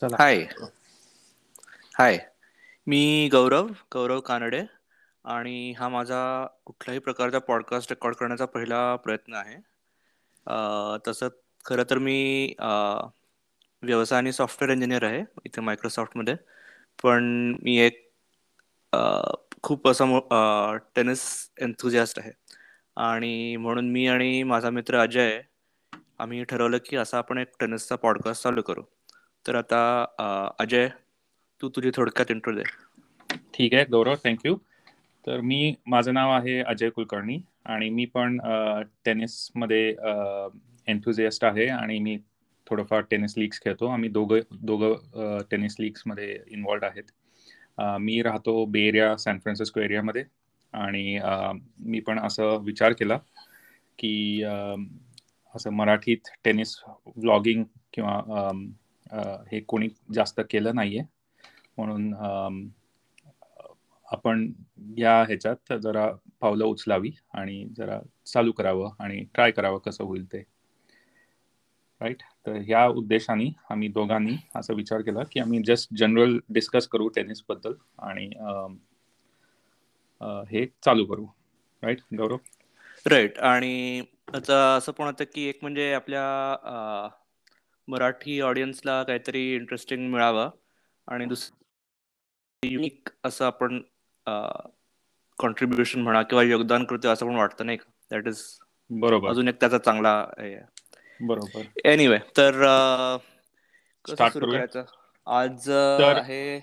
चला. हाय हाय मी गौरव गौरव कानडे आणि हा माझा कुठल्याही प्रकारचा पॉडकास्ट रेकॉर्ड करण्याचा पहिला प्रयत्न आहे. तसं खरं तर मी व्यवसाय आणि सॉफ्टवेअर इंजिनियर आहे इथे मायक्रोसॉफ्टमध्ये पण मी एक खूप असा टेनिस एन्थुझियास्ट आहे. आणि म्हणून मी आणि माझा मित्र अजय आम्ही ठरवलं की असा आपण एक टेनिसचा पॉडकास्ट चालू करू. तर आता अजय तू तुझी थोडक्यात इंट्रो दे. ठीक आहे गौरव थँक्यू तर मी माझं नाव आहे अजय कुलकर्णी आणि मी पण टेनिसमध्ये एन्थुझिएस्ट आहे आणि मी थोडंफार टेनिस लीग्स खेळतो. आम्ही दोघं दोघं टेनिस लीग्समध्ये इन्वॉल्ड आहेत. मी राहतो बे एरिया सॅन फ्रान्सिस्को एरियामध्ये आणि मी पण असं विचार केला की असं मराठीत टेनिस व्लॉगिंग किंवा हे कोणी जास्त केलं नाहीये. म्हणून आपण या ह्याच्यात जरा पावलं उचलावी आणि जरा चालू करावं आणि ट्राय करावं कसं होईल ते. राईट तर ह्या उद्देशाने आम्ही दोघांनी असा विचार केला की आम्ही जस्ट जनरल डिस्कस करू टेनिसबद्दल आणि हे चालू करू. राईट गौरव? राईट आणि आता असं पण होतं की एक म्हणजे आपल्या मराठी ऑडियन्सला काहीतरी इंटरेस्टिंग मिळावं. आणि दुसरं युनिक असं आपण कॉन्ट्रीब्युशन म्हणा किंवा योगदान करतोय असं पण वाटतं नाही का? दॅट इज बरोबर. अजून एक त्याचा चांगला बरोबर. एनिवे तर कसं स्टार्ट सुरू करूया? करायचं? आज आहे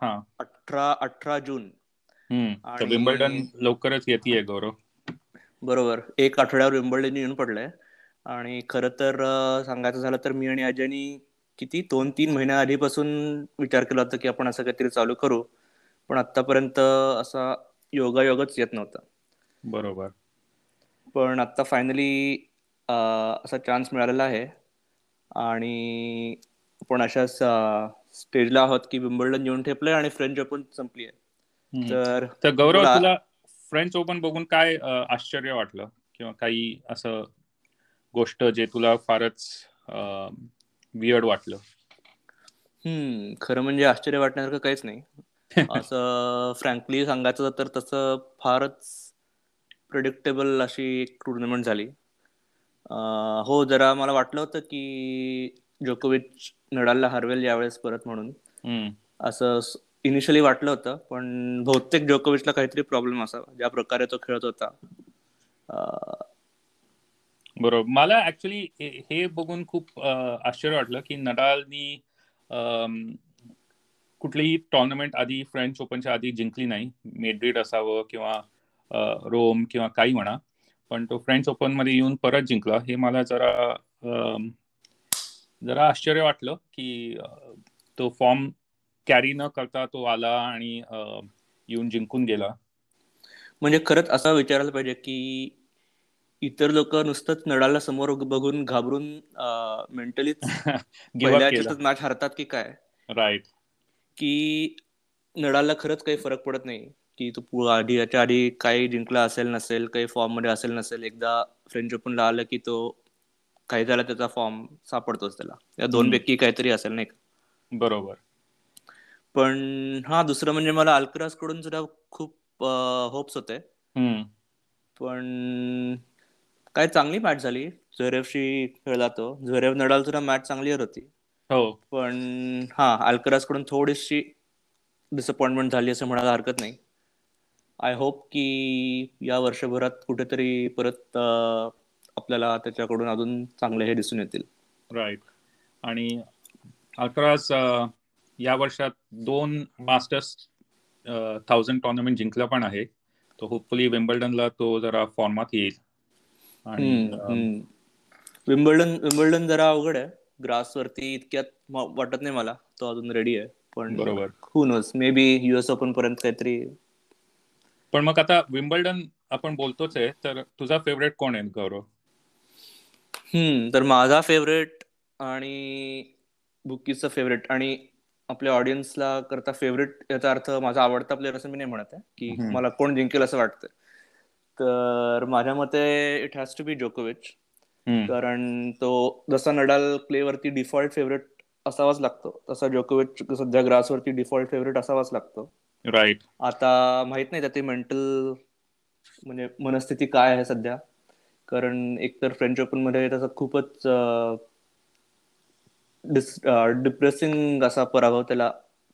हा. अठरा अठरा जून. विम्बल्डन लवकरच येते गौरव. बरोबर. एक आठवड्यावर विंबल्डन येऊन पडलंय. आणि खरं तर सांगायचं झालं तर मी आणि अजयनी किती दोन तीन महिन्या आधीपासून विचार केला होता की आपण असं काहीतरी चालू करू. पण आतापर्यंत असा योगायोगच येत नव्हता. बरोबर. पण आता फायनली असा चान्स मिळालेला आहे. आणि आपण अशाच स्टेजला आहोत की विंबल्डन येऊन ठेपलंय आणि फ्रेंच ओपन संपली आहे. तर गौरव तुला फ्रेंच ओपन बघून काय आश्चर्य वाटलं? किंवा काही असं गोष्ट जे तुला फारच वियर्ड वाटलं. हम्म खरं म्हणजे आश्चर्य वाटण्यासारखं काहीच नाही. असं फ्रँकली सांगायचं तर तसं फारच प्रिडिक्टेबल अशी एक टुर्नामेंट झाली. हो जरा मला वाटलं होतं की जोकोविच नडालला हरवेल यावेळेस परत म्हणून. असं इनिशियली वाटलं होतं पण बहुतेक जोकोविचला काहीतरी प्रॉब्लेम असावा ज्या प्रकारे तो खेळत होता. अं, बरोबर. मला ऍक्च्युली हे बघून खूप आश्चर्य वाटलं की नडालनी कुठलीही टॉर्नामेंट आधी फ्रेंच ओपनच्या आधी जिंकली नाही. मेड्रिड असावं किंवा रोम किंवा काही म्हणा. पण तो फ्रेंच ओपनमध्ये येऊन परत जिंकला. हे मला जरा जरा आश्चर्य वाटलं की तो फॉर्म कॅरी न करता तो आला आणि येऊन जिंकून गेला. म्हणजे खरंच असं विचारायला पाहिजे की इतर लोक नुसतंच नडाला समोर बघून घाबरून मेंटलीच मॅच हरतात की काय? राईट की नडालला खरंच काही फरक पडत नाही. की तो आधी याच्या आधी काही जिंकला असेल नसेल काही फॉर्ममध्ये असेल नसेल एकदा फ्रेंच ओपनला आलं की तो काही झाला त्याचा फॉर्म सापडतोच त्याला. या दोन पैकी काहीतरी असेल नाही का? बरोबर. पण हा दुसरं म्हणजे मला अल्कराजकडून सुद्धा खूप होप्स होते. पण काय चांगली मॅच झाली. झुरेवशी खेळला तो झुरेव नडाल सुद्धा मॅच चांगली होती. हो. पण हा अल्कराजकडून थोडीशी डिसअपॉइंटमेंट झाली असं म्हणायला हरकत नाही. आय होप की या वर्षभरात कुठेतरी परत आपल्याला त्याच्याकडून अजून चांगले हे दिसून येतील. राईट आणि अकराज या वर्षात दोन मास्टर्स थाउजंड टुर्नामेंट जिंकला पण आहे. तो होपफुली विम्बल्डनला तो जरा फॉर्मात येईल. आणि. विम्बल्डन विम्बल्डन जरा अवघड आहे. ग्रास वरती इतक्यात वाटत नाही मला. तो अजून रेडी आहे. पण बरोबर. Who knows maybe US open पर्यंत काहीतरी पण मग आता विम्बल्डन आपण बोलतोच आहे तर तुझा फेवरेट कोण आहे गौरव? हम्म तर माझा फेवरेट आणि बुकीजचा फेवरेट आणि आपल्या ऑडियन्सला करता फेवरेट याचा अर्थ माझा आवडता प्लेअर असं मी नाही म्हणत आहे की. मला कोण जिंकेल असं वाटतं तर माझ्या मते इट हॅज टू बी जोकोविच. कारण तो जसा नडाल प्लेवरती डिफॉल्ट फेवरेट असावाच लागतो तसा जोकोविच सध्या ग्रासवरती डिफॉल्ट फेवरेट असावाच लागतो. राईट आता माहीत नाही त्याची मेंटल म्हणजे मनस्थिती काय आहे सध्या. कारण एकतर फ्रेंच ओपनमध्ये त्याचा खूपच डिप्रेसिंग असा पराभव त्याला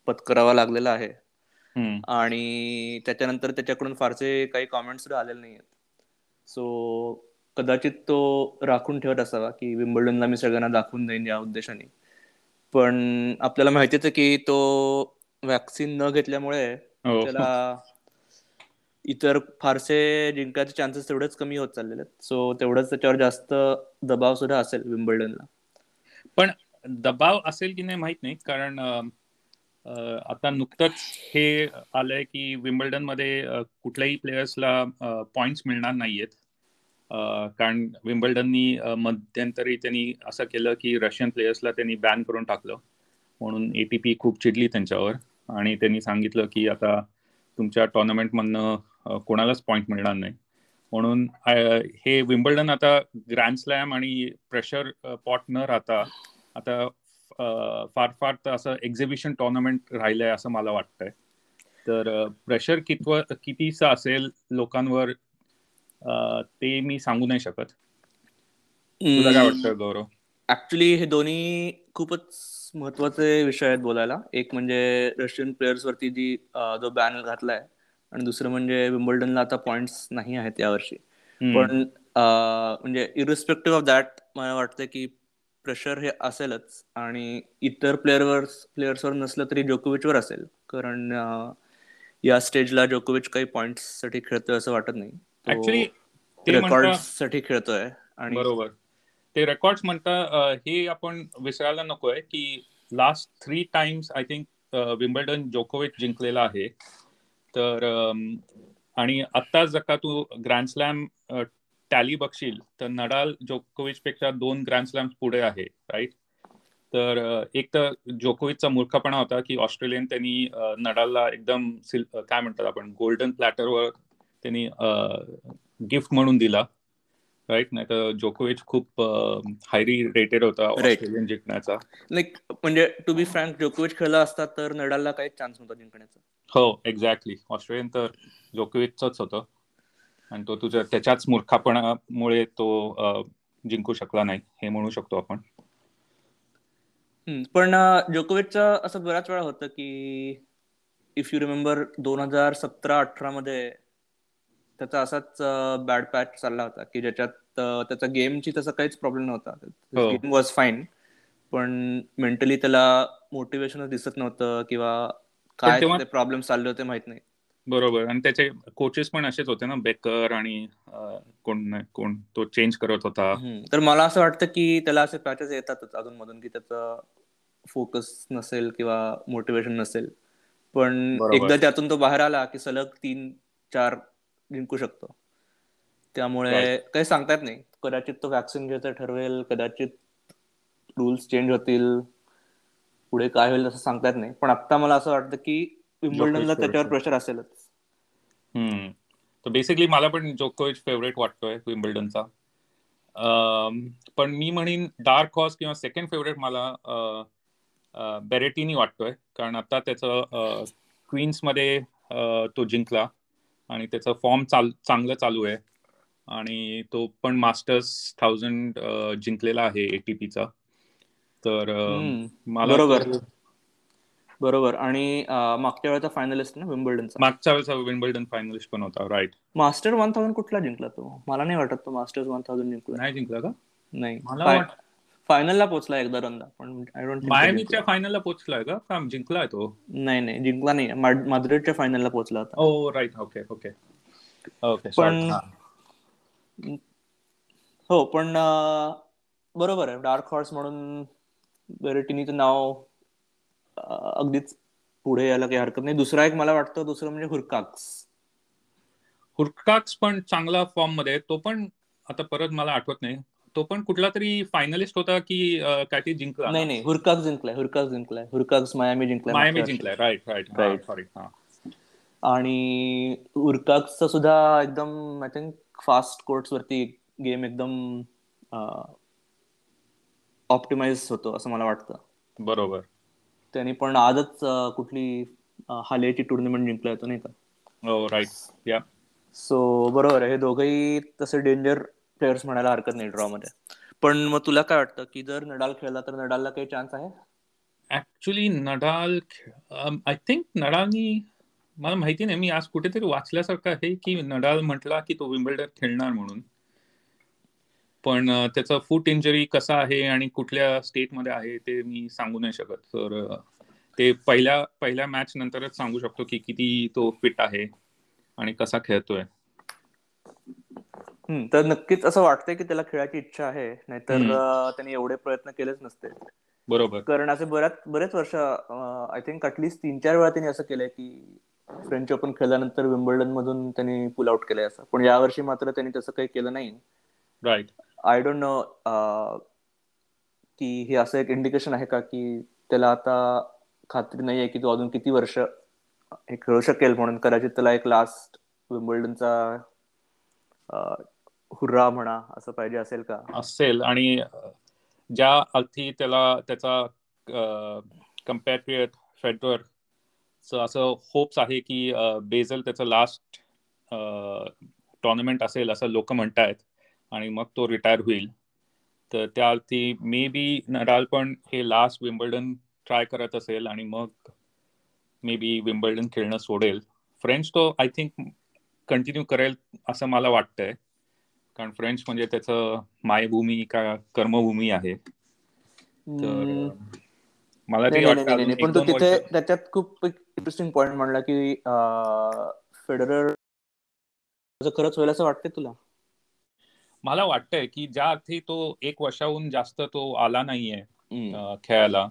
पत्करावा लागलेला आहे. आणि त्याच्यानंतर त्याच्याकडून फारसे काही कॉमेंट्स सुद्धा आलेले नाही आहेत सो कदाचित तो राखून ठेवत असावा की विम्बल्डनला मी सगळ्यांना दाखवून देईन या उद्देशाने. पण आपल्याला माहितीच की तो वॅक्सिन न घेतल्यामुळे हो. त्याला इतर फारसे जिंकायचे चान्सेस तेवढेच कमी होत चाललेले आहेत. सो तेवढंच त्याच्यावर जास्त दबाव सुद्धा असेल विम्बल्डनला पण दबाव असेल की नाही माहीत नाही कारण आता नुकतंच हे आलंय की विम्बल्डनमध्ये कुठल्याही प्लेयर्सला पॉइंट्स मिळणार नाहीयेत. कारण विम्बल्डननी मध्यंतरी त्यांनी असं केलं की रशियन प्लेयर्सला त्यांनी बॅन करून टाकलं. म्हणून एटीपी खूप चिडली त्यांच्यावर. आणि त्यांनी सांगितलं की आता तुमच्या टोर्नामेंटमधनं कोणालाच पॉईंट मिळणार नाही. म्हणून हे विम्बल्डन आता ग्रँड स्लॅम आणि प्रेशर पॉट न राहता आता फार फार तर असं एक्झिबिशन टुर्नामेंट राहिलंय असं मला वाटतंय. तर प्रेशर कितव कितीचं असेल लोकांवर ते मी सांगू नाही शकत. तुला काय वाटतं गौरव? ऍक्च्युली हे दोन्ही खूपच महत्त्वाचे विषय आहेत बोलायला. एक म्हणजे रशियन प्लेयर्स वरती जी जो बॅन घातलाय आणि दुसरं म्हणजे विम्बल्डनला आता पॉइंट्स नाही आहेत यावर्षी. पण म्हणजे इरिस्पेक्टिव्ह ऑफ दॅट मला वाटतं की प्रेशर हे असेलच. आणि इतर प्लेअरवर प्लेयर्सवर नसलं तरी जोकोविचवर असेल. कारण या स्टेजला जोकोविच काही पॉइंट्ससाठी खेळतोय असं वाटत नाही. रेकॉर्डसाठी खेळतोय आणि बरोबर. ते रेकॉर्ड म्हणता हे आपण विसरायला नकोय की last three times I think Wimbledon जोकोविच जिंकलेला आहे. तर आणि आता जर का तू ग्रँड स्लॅम टॅली बघशील तर नडाल जोकोविच पेक्षा दोन ग्रँड स्लॅम्स पुढे आहे राईट तर एक तर जोकोविचचा मूर्खपणा होता की ऑस्ट्रेलियन त्यांनी नडालला एकदम काय म्हणतात आपण गोल्डन प्लॅटरवर त्यांनी गिफ्ट म्हणून दिला राईट नाही तर जोकोविच खूप हायरी रेटेड होता ऑस्ट्रेलियन जिंकण्याचा. लाईक म्हणजे टू बी फ्रँक जोकोविच खेळला असता तर नडालला काही चान्स नव्हता जिंकण्याचा. हो एक्झॅक्टली ऑस्ट्रेलियन तर जोकोविचच होतं. आणि तो तुझ्या त्याच्याच मूर्खापणामुळे तो जिंकू शकला नाही हे म्हणू शकतो आपण. पण जोकोविचचं असं बऱ्याच वेळा होतं की इफ यू रिमेंबर दोन हजार सतरा अठरा मध्ये त्याचा असाच बॅड पॅच चालला होता की ज्याच्यात त्याचा गेमची तसा काहीच प्रॉब्लेम नव्हता. गेम वॉज फाईन पण मेंटली त्याला मोटिवेशन दिसत नव्हतं किंवा काय प्रॉब्लेम चालले होते माहीत नाही. बरोबर. आणि त्याचे कोचेस पण असेच होते ना बेकर आणि कोण कोण तो चेंज करत होता. तर मला असं वाटतं की त्याला असे पॅचेस येतातच अजून मधून की त्याचा फोकस नसेल किंवा मोटिवेशन नसेल. पण एकदा त्यातून तो बाहेर आला की सलग तीन चार जिंकू शकतो. त्यामुळे काही सांगता येत नाही. कदाचित तो वॅक्सिन घ्यायचं ठरवेल कदाचित रूल्स चेंज होतील पुढे काय होईल असं सांगता येत नाही. पण आता मला असं वाटतं की विम्बल्डनला त्याच्यावर प्रेशर असेलच. तर बेसिकली मला पण जोकोविच फेवरेट वाटतोय विम्बल्डनचा पण मी म्हणीन डार्क हॉर्स किंवा सेकंड फेवरेट मला बेरेटीनी वाटतोय. कारण आता त्याचं क्वीन्समध्ये तो जिंकला आणि त्याचं फॉर्म चाल चांगलं चालू आहे. आणि तो पण मास्टर्स थाउजंड जिंकलेला आहे एटीपीचा तर मला बरोबर. बरोबर. आणि मागच्या वेळेचा फायनलिस्ट ना विम्बल्डनचा. मागच्या वेळेचा विम्बल्डन फायनलिस्ट पण होता राईट मास्टर वन थाउजंड कुठला जिंकला तो? मला नाही वाटत तो मास्टर्स वन थाउजंड जिंकला. नाही जिंकला का? नाही. मला फायनलला पोहोचला एकदा दोनदा पण आय डोंट मायमीच्या फायनलला पोहोचलाय का? का जिंकलाय तो? नाही नाही. जिंकला नाही. माद्रिडच्या फायनलला पोहोचला होता. Oh right okay okay okay पण हो. पण बरोबर आहे. डार्क हॉर्स म्हणून बेरेटिनीचं नाव अगदीच पुढे यायला काही हरकत नाही. दुसरा एक मला वाटतं दुसरं म्हणजे हुरकाक्स. हुरकाक्स पण चांगला फॉर्ममध्ये तो पण आता परत मला आठवत नाही. तो पण कुठला तरी फायनलिस्ट होता की काय ते जिंकला नाही नाही. हुरकाक्स जिंकलाय हुरकाक्स जिंकलाय. हुरकाक्स मायामी जिंकलाय मायामी जिंकलाय. राईट राईट राईट सॉरी आणि हुरकाक्सचा सुद्धा एकदम आय थिंक फास्ट कोर्ट्स वरती गेम एकदम ऑप्टिमाइज होतो असं मला वाटतं. बरोबर. त्यांनी पण आजच कुठली हालेची टुर्नामेंट जिंकला होतो नाही का? राईट या सो बरोबर हे दोघही तसे डेंजर प्लेयर्स म्हणायला हरकत नाही ड्रॉ मध्ये. पण मग तुला काय वाटतं की जर नडाल खेळला तर नडालला काही चान्स आहे? ऍक्च्युली नडाल आय थिंक नडालनी मला माहिती नाही. मी आज कुठेतरी वाचल्यासारखं आहे की नडाल म्हटला की तो विम्बल्डन खेळणार म्हणून. पण त्याचा फूट इंजरी कसा आहे आणि कुठल्या स्टेटमध्ये आहे ते मी सांगू नाही शकत. तर ते पहिल्या पहिल्या मॅच नंतरच सांगू शकतो की किती तो फिट आहे आणि कसा खेळतोय. तर नक्कीच असं वाटतंय की त्याला खेळायची इच्छा आहे नाहीतर त्यांनी एवढे प्रयत्न केलेच नसते. बरोबर. कारण असे बऱ्याच बरेच वर्ष आय थिंक अटलिस्ट तीन चार वेळा त्यांनी असं केलंय की फ्रेंच ओपन खेळल्यानंतर विम्बल्डन मधून त्यांनी पुल आउट केलंय असं. पण यावर्षी मात्र त्यांनी तसं काही केलं नाही. राईट आय डोंट नो की हे असं एक इंडिकेशन आहे का की त्याला आता खात्री नाही आहे की तो अजून किती वर्ष हे खेळू शकेल म्हणून. कदाचित त्याला एक लास्ट विम्बल्डनचा uh, हुर्रा म्हणा असं पाहिजे असेल का? असेल आणि ज्या अर्थी त्याला त्याचा कम्पॅट्रिएट फेडर असं होप्स आहे की बेझल त्याचं लास्ट टॉर्नामेंट असेल असं लोक म्हणतायत. आणि मग तो रिटायर होईल. तर त्या अर्थी मे बी नडाल पण हे लास्ट विम्बल्डन ट्राय करत असेल आणि मग मे बी विम्बल्डन खेळणं सोडेल. फ्रेंच तो आय थिंक कंटिन्यू करेल असं मला वाटतंय. कारण फ्रेंच म्हणजे त्याचं मायभूमी का कर्मभूमी आहे. तर मला ते पण तो तिथे त्याच्यात खूप इंटरेस्टिंग पॉइंट म्हणला की फेडरर खरंच होईल असं वाटतंय तुला? मला वाटतंय की ज्या अर्थी तो एक वर्षाहून जास्त तो आला नाहीये खेळायला.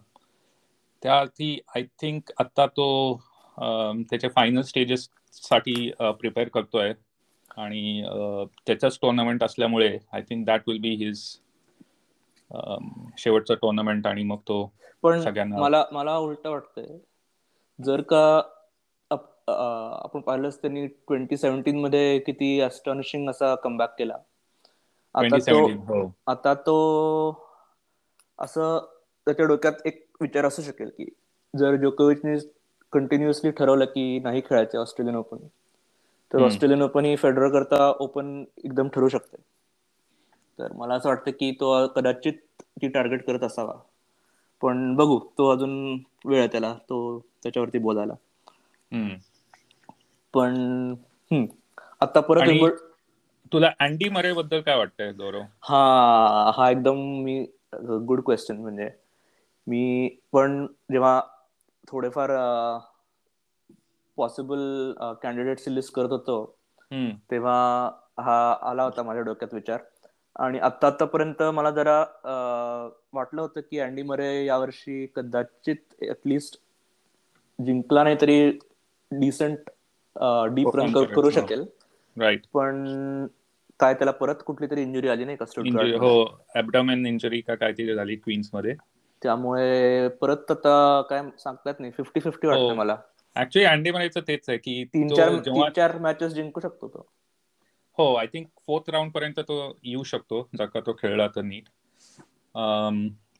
त्या अर्थी आय थिंक आता तो त्याच्या फायनल स्टेजेस साठी प्रिपेअर करतोय. आणि त्याचाच टुर्नामेंट असल्यामुळे I think that will be his शेवटचं टुर्नामेंट आणि मग तो पण सगळ्यांना मला मला उलट वाटतंय जर का आपण पाहिलंच त्यांनी ट्वेंटी सेव्हन्टीन मध्ये किती अस्टॉनिशिंग असा कमबॅक केला. आता तो हो. आता तो असं त्याच्या डोक्यात एक विचार असू शकेल की जर जोकोविचने कंटिन्युअसली ठरवलं की नाही खेळायचं ऑस्ट्रेलियन ओपन तर ऑस्ट्रेलियन ओपन ही फेडरर करता ओपन एकदम ठरू शकते. तर मला असं वाटतं की तो कदाचित ती टार्गेट करत असावा. पण बघू तो अजून वेळ आहे त्याला तो त्याच्यावरती बोलायला. पण आता परत तुला अँडी मरे बद्दल काय वाटतंय गौरव? हा हा एकदम मी गुड क्वेश्चन म्हणजे. मी पण जेव्हा थोडेफार पॉसिबल कॅन्डिडेटची लिस्ट करत होतो तेव्हा हा आला होता माझ्या डोक्यात विचार. आणि आता आतापर्यंत मला जरा वाटलं होतं की अँडी मरे यावर्षी कदाचित ऍटलिस्ट जिंकला नाही तरी डिसेंट डीप रन करू शकेल. राईट पण काय त्याला परत कुठली तरी इंजुरी आली नाही का हो. ऍबडामेन इंजुरी का काय तरी झाली क्वीन्समध्ये. त्यामुळे परत आता काय सांगतात नाही फिफ्टी फिफ्टी वाटतं. मला. ऍक्च्युली अँडी मरेचं तेच आहे की तीन चार तीन चार मॅचेस जिंकू शकतो तो. हो आय थिंक फोर्थ राऊंड पर्यंत तो येऊ शकतो जर का तो खेळला तर नीट.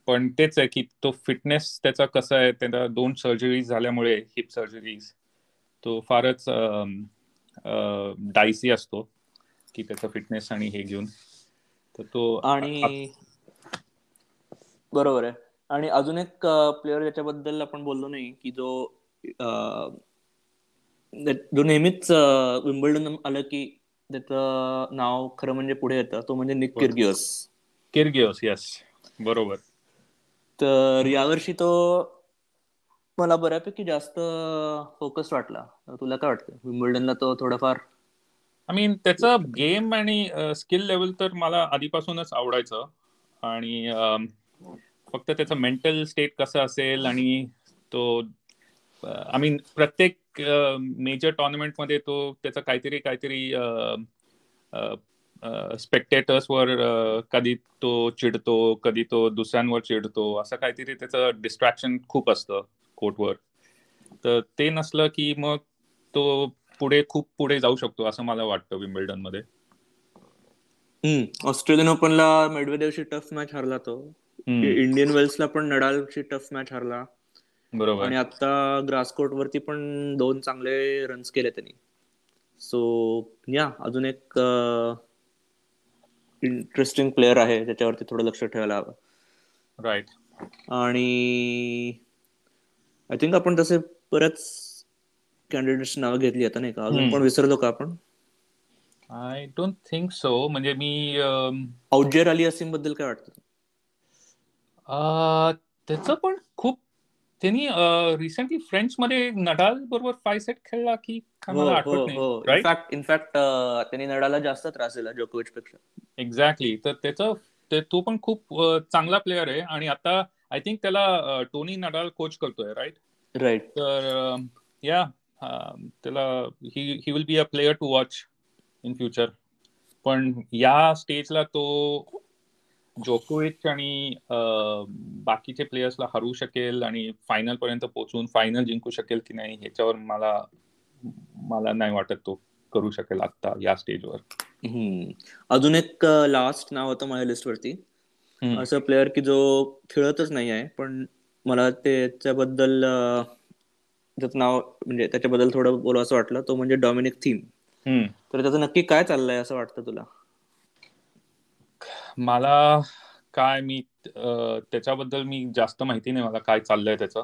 पण तेच आहे की तो फिटनेस त्याचा कसा आहे त्याला दोन सर्जरीज झाल्यामुळे हिप सर्जरीज तो फारच डायसी असतो. की त्याचा फिटनेस आणि हे घेऊन. तर तो आणि बरोबर आहे. आणि अजून एक प्लेअर याच्याबद्दल आपण बोललो नाही की जो जो नेहमीच विम्बल्डन आलं की त्याचं नाव खरं म्हणजे पुढे येतं तो म्हणजे निक किर्गिओस किर्गिओस यस बरोबर. तर यावर्षी तो मला बऱ्यापैकी जास्त फोकस वाटला. तुला काय वाटतं? विम्बल्डनला तो थोडाफार आय मीन त्याचं गेम आणि स्किल लेवल तर मला आधीपासूनच आवडायचं. आणि फक्त त्याचं मेंटल स्टेट कसं असेल आणि तो आय मीन प्रत्येक मेजर टॉर्नामेंटमध्ये तो त्याचा काहीतरी काहीतरी स्पेक्टेटर्स वर कधी तो चिडतो कधी तो दुसऱ्यांवर चिडतो असं काहीतरी त्याचं डिस्ट्रॅक्शन खूप असतं कोर्टवर तर ते नसलं की मग तो पुढे खूप पुढे जाऊ शकतो असं मला वाटतं विम्बल्डनमध्ये ऑस्ट्रेलियन ओपनला मेडवेदेवशी टफ मॅच हरला तो. इंडियन वेल्सला पण नडालची टफ मॅच हरला. बरोबर. आणि आता ग्रासकोट वरती पण दोन चांगले रन्स केले त्यांनी. सो या अजून एक इंटरेस्टिंग प्लेअर आहे त्याच्यावरती थोडं लक्ष ठेवायला हवं. राईट आणि आय थिंक आपण तसे बरेच कॅन्डिडेट्स नावं घेतली आता नाही का? अजून. पण विसरलो का आपण? आय डोंट थिंक सो म्हणजे मी औजेर अली असीमबद्दल काय वाटतं? त्याचं पण खूप त्यांनी रिसेंटली फ्रेंच मध्ये नडाल बरोबर फाय सेट खेळला की आठवत नाही. राईट इनफॅक्ट इनफॅक्ट त्यांनी नडाला जास्त त्रास दिला जोकोविच पेक्षा एक्झॅक्टली तर त्याचं ते पण खूप चांगला प्लेअर आहे आणि आता आय थिंक त्याला टोनी नडाल कोच करतोय राईट राईट तर या त्याला he he will be a player to watch in future पण या स्टेजला तो जोकोविच आणि अ, बाकीचे प्लेयर्सला हरू शकेल आणि फायनल पर्यंत पोहोचून फायनल जिंकू शकेल की नाही ह्याच्यावर मला मला नाही वाटत तो करू शकेल आता या स्टेजवर. अजून एक लास्ट नाव होतं माझ्या लिस्टवरती. असं प्लेअर की जो खेळतच नाही आहे पण मला त्याच्याबद्दल अं, त्याचं नाव म्हणजे त्याच्याबद्दल थोडं बोलू असं वाटलं. तो म्हणजे डॉमिनिक थीम. तर त्याचं नक्की काय चाललंय असं वाटतं तुला? मला काय मी त्याच्याबद्दल मी जास्त माहिती नाही. मला काय चाललंय त्याचं.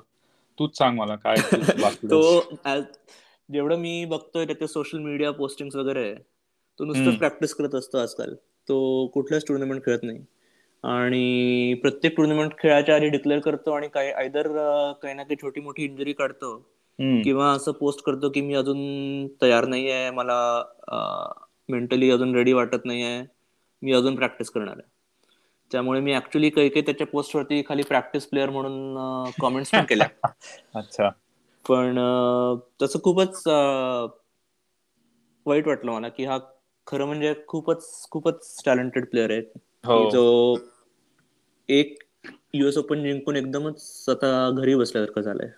तूच सांग मला काय तू जेवढं मी बघतोय त्याचे सोशल मीडिया पोस्टिंग वगैरे तो नुसतं. प्रॅक्टिस करत असतो आजकाल. तो कुठल्याच टुर्नामेंट खेळत नाही. आणि प्रत्येक टुर्नामेंट खेळायच्या आधी डिक्लेअर करतो आणि काही आयदर काही ना काही छोटी मोठी इंजुरी काढतो. किंवा असं पोस्ट करतो की मी अजून तयार नाही आहे मला मेंटली अजून रेडी वाटत नाही आहे मी अजून प्रॅक्टिस करणार आहे. त्यामुळे मी ऍक्च्युली काही काही त्याच्या पोस्टवरती खाली प्रॅक्टिस प्लेअर म्हणून कॉमेंट्स पण केल्या. अच्छा. पण तसं खूपच वाईट वाटलं मला की हा खरं म्हणजे खूपच खूपच टॅलेंटेड प्लेअर आहे. हो. जो एक युएस ओपन जिंकून एकदमच स्वतः घरी बसल्यासारखं झालंय.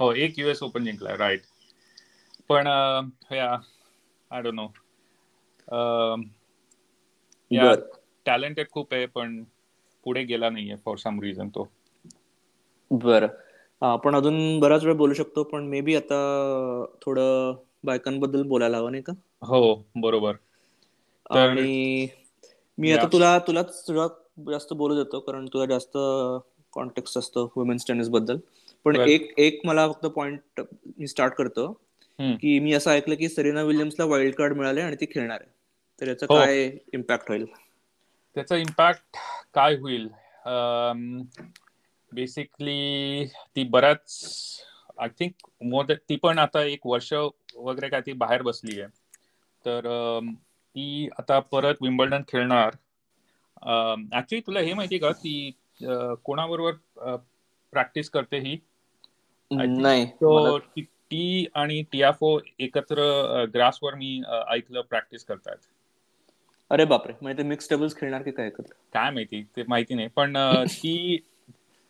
हो एक युएस ओपन जिंकलाय राईट पण yeah I don't know yeah talented खूप आहे पण पुढे गेला नाहीये फॉर सम रिझन तो. बर. आपण अजून बराच वेळ बोलू शकतो पण मे बी आता थोडं बायकांबद्दल बोलायला हवं नाही का? हो बरोबर. आणि मी आता. तुला तुलाच तुला जास्त बोलू देतो कारण तुला जास्त कॉन्टेक्स्ट असतो वुमेन्स टेनिसबद्दल. पण एक एक मला फक्त पॉइंट मी स्टार्ट करतो. की मी असं ऐकलं की सरीना विल्यम्सला वाईल्ड कार्ड मिळाले आणि ती खेळणार आहे. तर याचा हो. काय इम्पॅक्ट होईल? त्याचा इम्पॅक्ट काय होईल? बेसिकली ती बऱ्याच आय थिंक मोर ती पण आता एक वर्ष वगैरे काय ती बाहेर बसली आहे. तर ती आता परत विम्बल्डन खेळणार. ऍक्च्युली तुला हे माहिती का ती कोणाबरोबर प्रॅक्टिस करते ही? नाही तो ती आणि टियाफो एकत्र ग्रासवर मी अ, ऐकलं प्रॅक्टिस करतात. अरे बापरे म्हणजे ते मिक्स डबल्स खेळणार की काय एकत्र? काय माहिती ते माहिती नाही पण ती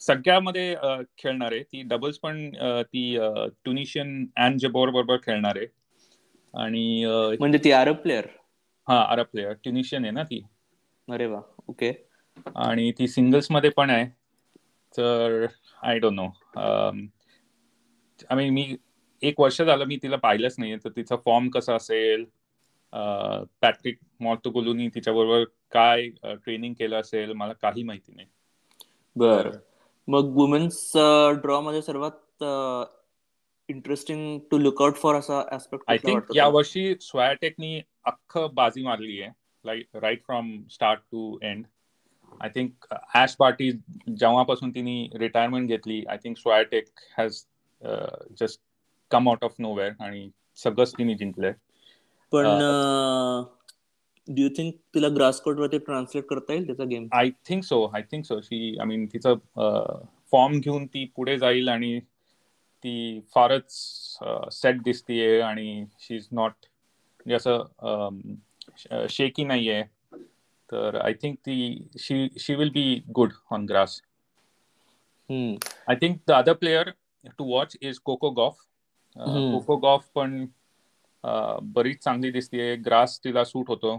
सगळ्यामध्ये खेळणार आहे ती डबल्स पण ती ट्युनिशियन अँड जबोर बरोबर खेळणार. आहे आणि म्हणजे ती अरब प्लेअर हा अरब प्लेअर ट्युनिशियन आहे ना ती. अरे वा ओके आणि ती सिंगल्समध्ये पण आहे. तर I don't know I mean मी एक वर्ष झालं मी तिला पाहिलंच नाही तर तिचा फॉर्म कसा असेल? पॅट्रिक मॉर्टोगोलूनी तिच्याबरोबर काय ट्रेनिंग केलं असेल? मला काही माहिती नाही. बर. मग वुमेन्स ड्रॉ मध्ये सर्वात interesting to look out for असा ऍस्पेक्ट आय थिंक या वर्षी स्वॅटेकनी अख्खं बाजी मारली आहे like right from start to end I think Ash Barty जेव्हापासून तिने रिटायरमेंट घेतली I think Swiatek has just come out of nowhere आणि सगळंच तिने जिंकलंय. पण डू यू थिंक तिला ग्रासकोट वरती ट्रान्सलेट करता येईल त्याचा game I think so I think so she I mean तिचं फॉर्म घेऊन ती पुढे जाईल आणि ती फारच सेट दिसतीये आणि शी इज नॉट म्हणजे असं शेकी नाहीये. तर आय थिंक ती she she will be good on grass I think the other player to watch is Coco Gauff. Coco Gauff पण अं, बरीच चांगली दिसतीये. ग्रास तिला सूट होतो.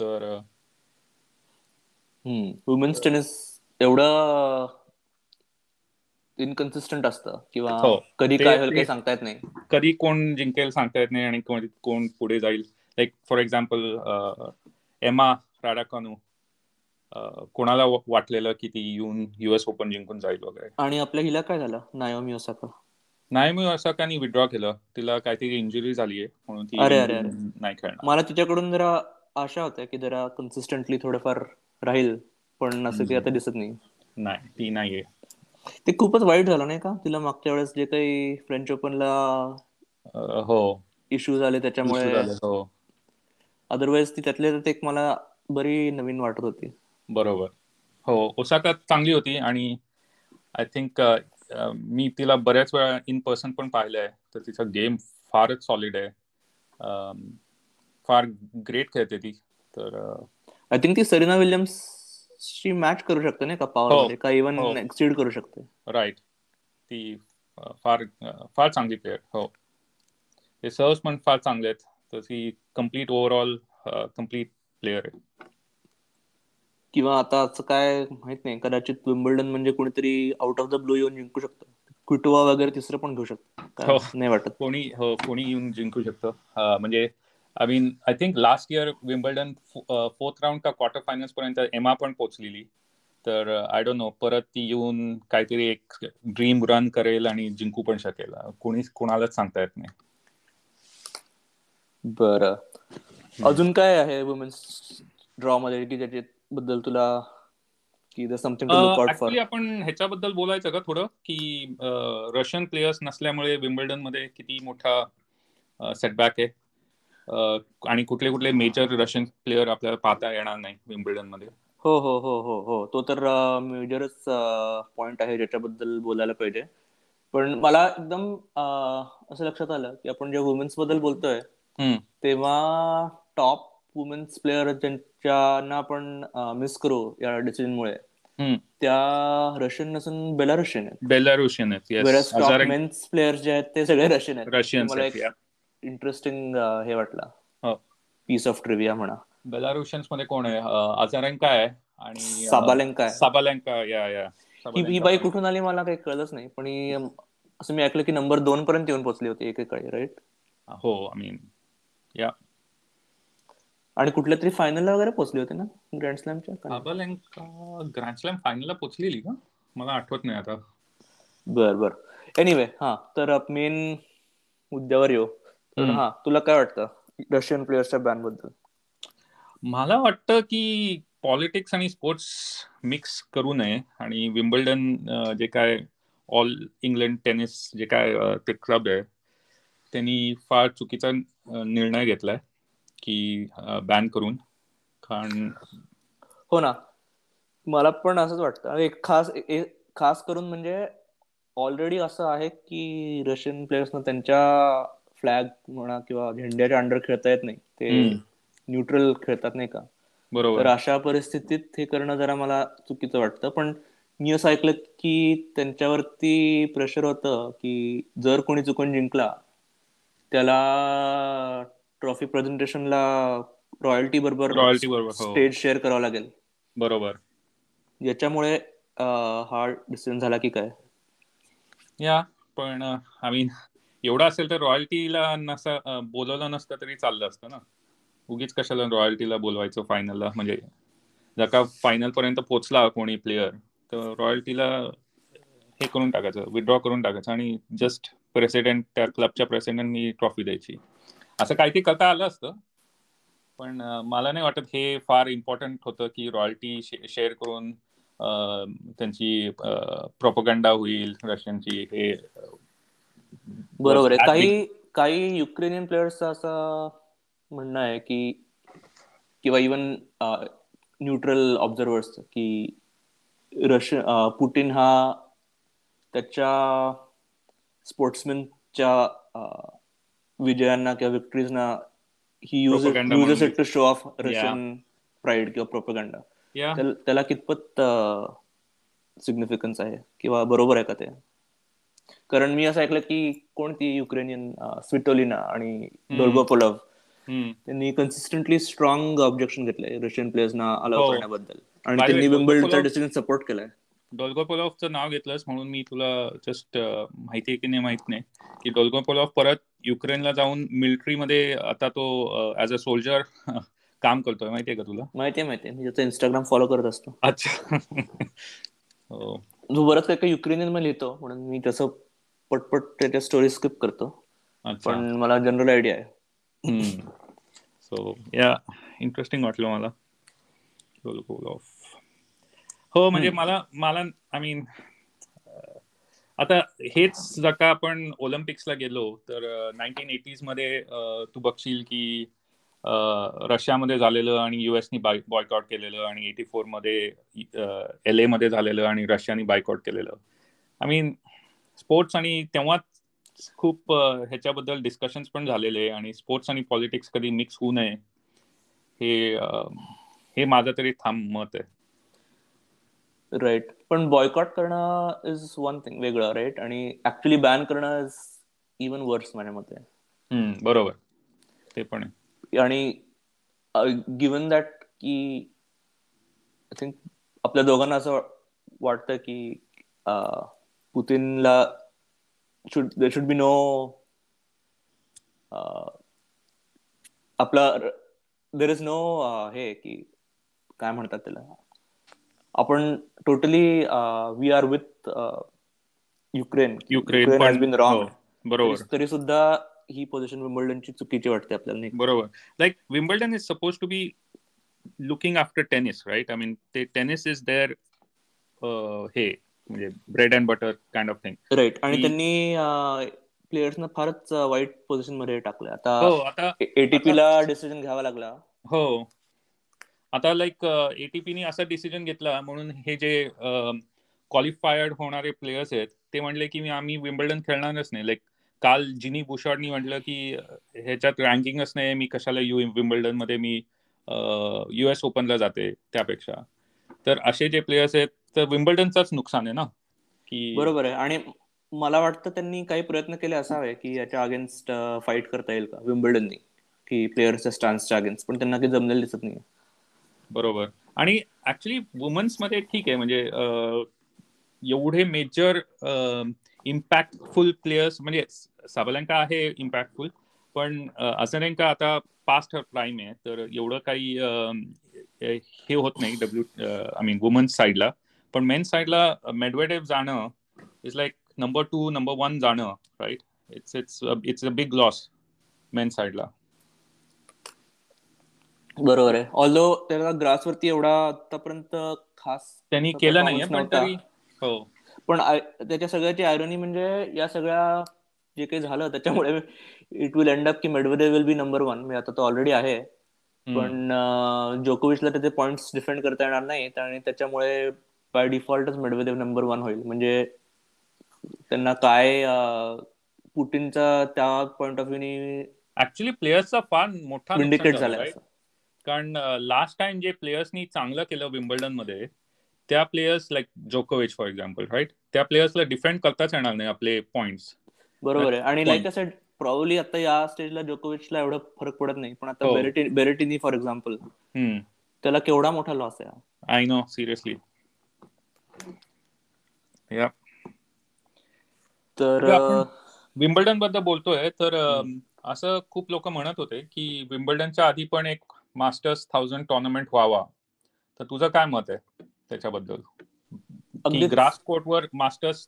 तर वुमेन्स टेनिस एवढं इनकन्सिस्टंट असतं किंवा हो. कधी काय होईल काही सांगता येत नाही. कधी कोण जिंकेल सांगता येत नाही आणि कोण कोण पुढे जाईल. Like for example Emma Raducanu कोणाला वाटलेलं की ती येऊन युएस ओपन जिंकून जाईल वगैरे. आणि आपल्या हिला काय झालं? नायोमी ओसाका नाही मी असं काही विड्रॉ केलं. तिला काहीतरी इंजुरी झालीये म्हणून ती अरे, अरे, अरे. नाही खेळणार. मला तिच्याकडून जरा आशा होत्या की जरा कन्सिस्टंटली थोडंफार राहील पण असं काही आता दिसत नाही. नाही ती नाहीये. ते खूपच वाईट झालं नाही का? तिला मागच्या वेळेस जे काही फ्रेंच ओपनला हो. इश्यू झाले त्याच्यामुळे झाले, हो. अदरवाईज ती त्यातल्या त्यात एक मला बरी नवीन वाटत होती. बरोबर. हो ओसाका चांगली होती आणि आय थिंक मी तिला बऱ्याच वेळा इन पर्सन पण पाहिलंय. तर तिचा गेम फारच सॉलिड आहे. अं, फार ग्रेट खेळते ती. तर आय थिंक ती सरीना विल्यम्स ची मॅच करू शकते नाही का? पॉवर का इव्हन. एक्सिड करू शकते. राईट ती फार फार चांगली प्लेअर हो. ते सर्व्स पण फार चांगले आहेत. तर ती कंप्लीट ओव्हरऑल कंप्लीट प्लेअर आहे. किंवा आता असं काय माहीत नाही कदाचित विम्बल्डन म्हणजे कोणीतरी आउट ऑफ द ब्लू येऊन जिंकू शकतो. क्विटोवा वगैरे तिसरं पण घेऊ शकतो. हो. नाही वाटत. कोणी हो कोणी येऊन जिंकू शकतं. म्हणजे I mean I think last year Wimbledon fourth round का क्वार्टर फायनल्स पर्यंत एमा पण पोहोचलेली. तर आय डोंट नो परत ती येऊन काहीतरी एक ड्रीम रन करेल आणि जिंकू पण शकेल. कोणी कोणालाच सांगता येत नाही. बरं. अजून काय आहे वुमेन्स ड्रॉ मध्ये की त्याच्या बद्दल तुला की the something to look out for actually आपण ह्याच्याबद्दल बोलायचं का थोडं? की रशियन प्लेयर्स नसल्यामुळे विम्बल्डनमध्ये किती मोठा सेटबॅक आहे. आणि कुठले कुठले मेजर रशियन प्लेअर आपल्याला पाहता येणार नाही विम्बल्डनमध्ये हो हो हो हो हो. तो तर मेजरच पॉइंट आहे ज्याच्याबद्दल बोलायला पाहिजे. पण मला एकदम असं लक्षात आलं की आपण जेव्हा वुमेन्सबद्दल बोलतोय. तेव्हा टॉप वुमेन्स प्लेअर ज्यांना आपण मिस करू या डिसिजनमुळे. त्या रशियन नसून बेलारशियन आहेत. बेलारुशियन आहेत मेन्स प्लेयर्स जे आहेत ते सगळे रशियन आहेत. मला एक yeah. इंटरेस्टिंग हे वाटलं. पीस ऑफ ट्रिव्हिया म्हणा. बेलारुशियन्समध्ये कोण आहे? अजारेंका आहे आणि साबालेंका आहे. साबालेंका या या ही बाई. कुठून आली मला काही कळलंच नाही. पण असं मी ऐकलं की नंबर दोन पर्यंत येऊन पोहोचली होती एकेकाळी राईट हो आय मीन आणि कुठल्या तरी फायनलला वगैरे पोहोचली होती ना? ग्रँड स्लॅमच्या ग्रँड स्लॅम फायनलला पोहोचलेली का? मला आठवत नाही आता. बर बर. एनिवे हा तर मेन मुद्द्यावर येऊ. तर. हा तुला काय वाटतं रशियन प्लेयर्सच्या बॅनबद्दल? मला वाटतं की पॉलिटिक्स आणि स्पोर्ट्स मिक्स करू नये. आणि विम्बल्डन जे काय ऑल इंग्लंड टेनिस जे काय ते क्लब आहे त्यांनी फार चुकीचा निर्णय घेतलाय. की बॅन करून. कारण हो ना. मला पण असंच वाटतं. एक खास ए- खास करून म्हणजे ऑलरेडी असं आहे की रशियन प्लेयर्सना त्यांच्या फ्लॅग म्हणा किंवा झेंड्याच्या अंडर खेळता येत नाही. ते. न्यूट्रल खेळतात नाही का? बरोबर. तर अशा परिस्थितीत हे करणं जरा मला चुकीचं वाटतं. पण मी असं ऐकलं की त्यांच्यावरती प्रेशर होतं की जर कोणी चुकून जिंकला त्याला ट्रॉफी प्रेझेंटेशनला रॉयल्टी बरोबर Royalty बरोबर, हो. स्टेज शेअर करावं लागेल. बरोबर. याच्यामुळे हा डिसिजन झाला की काय? या पण आय मीन एवढं असेल तर रॉयल्टीला नसं बोलवलं नसतं तरी चाललं असतं ना? उगीच कशाला रॉयल्टीला बोलवायचं फायनलला म्हणजे जर का फायनल पर्यंत पोहोचला कोणी प्लेअर तर रॉयल्टीला हे करून टाकायचं विड्रॉ करून टाकायचं आणि जस्ट प्रेसिडेंट त्या क्लबच्या प्रेसिडेंटनी ट्रॉफी द्यायची. असं काहीतरी करता आलं असतं. पण मला नाही वाटत हे फार इम्पॉर्टंट होतं की रॉयल्टी शेअर करून त्यांची प्रोपगंडा होईल रशियनची हे बरोबर आहे. काही काही युक्रेनियन प्लेयर्सचं असं म्हणणं आहे की किंवा इवन न्यूट्रल ऑब्झर्वर्स की रशिया अं, पुटिन हा त्याच्या स्पोर्ट्समॅनच्या विजयांना किंवा विक्ट्रीजना he uses. It to show off Russian pride किंवा प्रोपगंडा त्याला कितपत सिग्निफिकन्स आहे? किंवा बरोबर आहे का ते? कारण मी असं ऐकलं की कोणती युक्रेनियन स्विटोलिना आणि डोल्गोपोलव त्यांनी कन्सिस्टंटली स्ट्रॉंग ऑब्जेक्शन घेतलंय रशियन प्लेयर्सना अलाउ हो. करण्याबद्दल. आणि त्यांनी विम्बल्डचा डिसिजन सपोर्ट केलाय. डोल्गोपोलॉफचं नाव घेतलंस म्हणून मी तुला जस्ट माहिती आहे की नाही माहीत नाही. की डोल्गोपोलॉफ परत युक्रेनला जाऊन मिलिटरीमध्ये आता तो ऍज अ सोल्जर काम करतोय माहितीये का तुला? माहितीये माहितीये मी त्याचा इंस्टाग्राम फॉलो करत असतो. अच्छा. हो. जो बरंच काही युक्रेनियनमध्ये लिहितो म्हणून मी तसं पटपट त्याच्या स्टोरी स्किप करतो. पण मला जनरल आयडिया आहे. सो या इंटरेस्टिंग वाटलं मला. डोल्गोपोलॉफ हो म्हणजे. मला मला आय मीन आता हेच जर का आपण ऑलिम्पिक्सला गेलो तर नाईन्टीन एटीजमध्ये तू बघशील की रशियामध्ये झालेलं आणि युएसनी बॉयकॉट केलेलं आणि एटी फोरमध्ये एल ए मध्ये झालेलं आणि रशियानी बायकॉट केलेलं आय मीन स्पोर्ट्स आणि तेव्हाच खूप ह्याच्याबद्दल डिस्कशन्स पण झालेले आणि स्पोर्ट्स आणि पॉलिटिक्स कधी मिक्स होऊ नये हे हे माझं तरी ठाम मत आहे राईट पण बॉयकॉट करणं इज वन थिंग वेगळं राईट आणि ऍक्च्युली बॅन करणं इज इवन वर्स माझ्या मते. हम्म, बरोबर. ते पण आहे. आणि गिवन दॅट की आय थिंक आपल्या दोघांना असं वाटतं की पुतीनला शुड शुड बी नो आपला देर इज नो हे की काय म्हणतात त्याला? आपण totally we are with Ukraine Ukraine has been हो, रॉंग बरोबर. तरी सुद्धा ही पोझिशन विम्बल्डनची चुकीची वाटते आपल्याला? बरोबर. Like Wimbledon is suppose to be looking after tennis right I mean ते टेनिस इज देअर हे म्हणजे bread and butter kind of thing right आणि त्यांनी प्लेयर्सना फारच वाईट पोझिशनमध्ये टाकलंय. हो आता आता एटीपी ला डिसिजन घ्यावा लागला. हो. आता लाईक एटीपीनी असा डिसिजन घेतला म्हणून हे जे क्वालिफायड होणारे प्लेयर्स आहेत ते म्हणले की मी आम्ही विम्बल्डन खेळणारच नाही. लाईक काल जिनी बुशार्डनी म्हटलं की ह्याच्यात रँकिंगच नाही मी कशाला यू विम्बल्डनमध्ये मी युएस ओपनला जाते त्यापेक्षा. तर असे जे प्लेयर्स आहेत तर विम्बल्डनचाच नुकसान आहे ना? की बरोबर आहे. आणि मला वाटतं त्यांनी काही प्रयत्न केले असावे की याच्या अगेन्स्ट फाईट करता येईल का विम्बल्डननी की प्लेयर्सच्या स्टान्सच्या अगेन्स्ट पण त्यांना काही जमलेलं दिसत नाही बरोबर. आणि ऍक्च्युली वुमन्समध्ये ठीक आहे म्हणजे एवढे मेजर इम्पॅक्टफुल प्लेयर्स म्हणजे साबलंका आहे इम्पॅक्टफुल पण अं, अझरेंका आता पास्ट प्राईम आहे तर एवढं काही हे होत नाही डब्ल्यू आय मीन वुमन्स साईडला पण मेन साईडला मेडवेडेव जाणं is like number two number one जाणं right it's it's it's a big loss men साईडला बरोबर आहे. ऑल्दो त्याला ग्रासवरती एवढा आतापर्यंत खास त्यांनी केलं performance पण हो. त्याच्या सगळ्याची आयरनी म्हणजे या सगळ्या जे काही झालं त्याच्यामुळे इट विल एंड अप की Medvedev will be number one म्हणजे आता तो ऑलरेडी आहे. पण जोकोविचला त्याचे पॉइंट्स डिफेंड करता येणार नाहीत आणि त्याच्यामुळे बाय डिफॉल्टच मेडवेदेव नंबर वन होईल. म्हणजे त्यांना काय पुटिनचा त्या पॉइंट ऑफ व्ह्यूनी ऍक्च्युली प्लेयर्सचा फार मोठा झालाय झाला. कारण लास्ट टाइम जे प्लेयर्सनी चांगलं केलं विम्बल्डनमध्ये त्या प्लेयर्स लाईक जोकोविच फॉर एक्झाम्पल राईट त्या प्लेयर्सला डिफेंड करताच येणार नाही आपले पॉइंट्स बरोबर आहे आणि. लाईक असं प्रॉब्ली आता या स्टेजला जोकोविचला एवढं फरक पडत नाही पण आता. बेरेटी बेरेटिनी फॉर एक्झाम्पल त्याला केवढा मोठा लॉस आहे. आय नो सिरियसली या तर विम्बल्डनबद्दल बोलतोय तर असं खूप लोक म्हणत होते की विम्बल्डनच्या आधी पण एक मास्टर्स थाउजंड टुर्नामेंट व्हावा. तर तुझं काय मत आहे त्याच्याबद्दल? ग्रास कोर्टवर मास्टर्स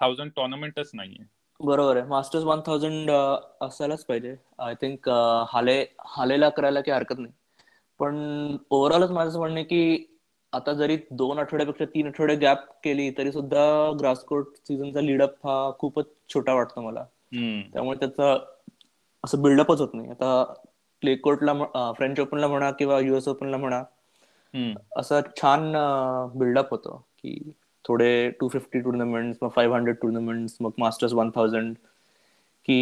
थाउजंड टुर्नामेंटच नाहीये. बरोबर आहे. मास्टर्स वन थाउजंड असायलाच पाहिजे. आय थिंक हाले हालेला करायला काही हरकत नाही. पण ओव्हरऑलच माझं असं म्हणणं की आता जरी दोन आठवड्यापेक्षा तीन आठवडे गॅप केली तरी सुद्धा ग्रासकोट सीझनचा लीडअप हा खूपच छोटा वाटतो मला. त्यामुळे त्याचा असं बिल्डअपच होत नाही. आता क्ले कोर्टला फ्रेंच ओपनला म्हणा किंवा युएस ओपनला म्हणा. असं छान बिल्डअप होतं की थोडे टू फिफ्टी टुर्नामेंट्स मग फाईव्ह हंड्रेड टुर्नामेंट्स मग मास्टर्स वन थाउजंड की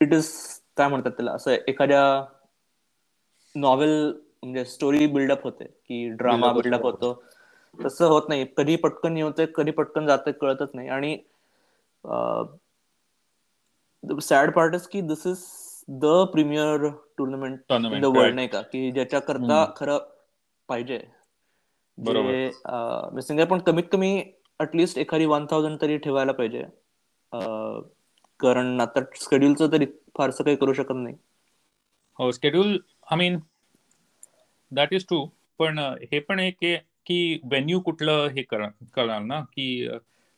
इट इज काय म्हणतात त्याला असं एखाद्या नॉवेल म्हणजे स्टोरी बिल्डअप होते की ड्रामा बिल्डअप होतो. तसं होत नाही कधी पटकन येतंय कधी पटकन जातंय कळतच नाही आणि सॅड पार्ट इज की this is the premier tournament in the world. नाही का? की ज्याच्याकरता हम्म. खरं पाहिजे. बरोबर. जे अं, मी सांगेन पण कमीत कमी अटलिस्ट एखादी वन थाउजंड तरी ठेवायला पाहिजे. कारण आता शेड्यूलचं तरी फारसं काही करू शकत नाही. हो schedule I mean that is true पण हे पण एक आहे की व्हेन्यू कुठलं हे करा- करणार ना? की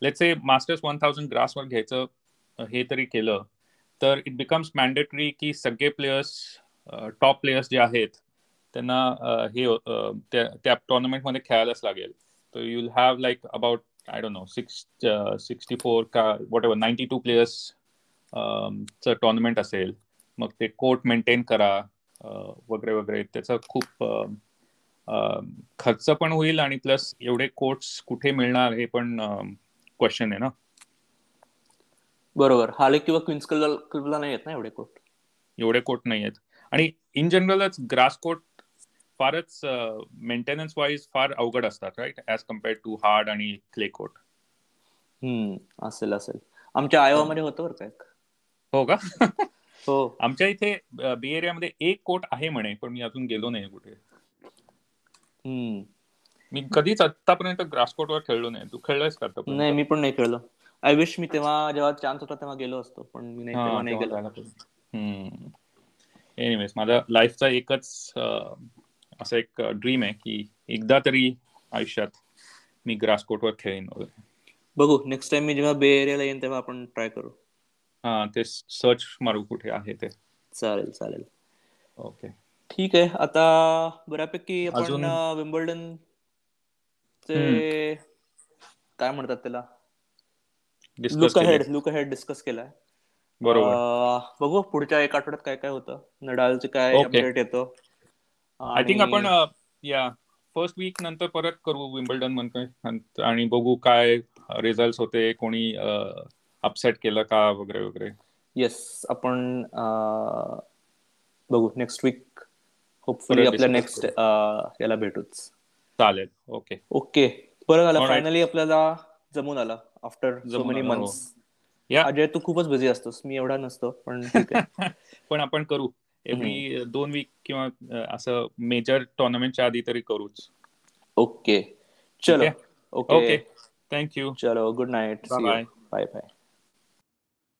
let's say masters one thousand ग्रासवर घ्यायचं हे तरी केलं. तर इट बिकम्स मॅन्डेटरी की सगळे प्लेयर्स टॉप प्लेयर्स जे आहेत त्यांना हे त्या त्या टुर्नामेंटमध्ये खेळायलाच लागेल. तर you will have like about I don't know six sixty four का whatever ninety two players चं टुर्नामेंट असेल. मग ते कोर्ट मेंटेन करा वगैरे वगैरे. त्याचा खूप खर्च पण होईल आणि प्लस एवढे कोर्ट्स कुठे मिळणार हे पण क्वेश्चन आहे ना. बरोबर. हाले किंवा क्वीन्स क्लबला नाही येत ना एवढे कोट? एवढे कोर्ट नाही आहेत आणि इन जनरलच ग्रास कोर्ट फारच मेंटेनन्स वाईज फार अवघड असतात right as compared to hard आणि क्ले कोर्ट हम्म. असेल असेल. आमच्या आयोवामध्ये होतं बरं काय हो का? हो. आमच्या इथे बी एरियामध्ये एक कोर्ट आहे म्हणे पण मी अजून गेलो नाही कुठे. मी कधीच आतापर्यंत ग्रास कोर्टवर खेळलो नाही. तू खेळलायस का? नाही मी पण नाही खेळलो. आय विश मी तेव्हा जेव्हा चान्स होता तेव्हा गेलो असतो पण मी नाही तेव्हा नाही गेलो. एनिवेज माझा लाईफचा एकच असं एक ड्रीम आहे की एकदा तरी आयुष्यात मी ग्रास कोर्टवर खेळेन वगैरे. बघू नेक्स्ट टाइम मी जेव्हा बे एरियाला येईन तेव्हा आपण ट्राय करू. हा ते सर्च मारू कुठे आहे ते. चालेल चालेल. ओके ठीक आहे आता बऱ्यापैकी आपण विम्बल्डन चे काय म्हणतात त्याला? Look head look head discuss केलाय. बरोबर. बघू पुढच्या एका आठवड्यात काय काय होतं. नडालचे काय. अपडेट येतो. आय थिंक आपण या फर्स्ट वीक नंतर परत करू विम्बल्डनमध्ये आणि बघू काय रिझल्ट होते कोणी अपसेट केलं का वगैरे वगैरे. येस आपण बघू नेक्स्ट वीक होपफुली आपल्या नेक्स्ट याला भेटूच. चालेल. ओके ओके बरं झालं. फायनली आपल्याला जमून आलं. After so many. मंथ्स या. अजय तू खूपच बिझी असतोस. मी एवढा नसतो पण पण आपण करू. एव्हरी दोन वीक किंवा असं मेजर टुर्नामेंटच्या आधी तरी करूच. ओके. चलो? ओके. थँक्यू चलो. Good night Bye bye. Bye bye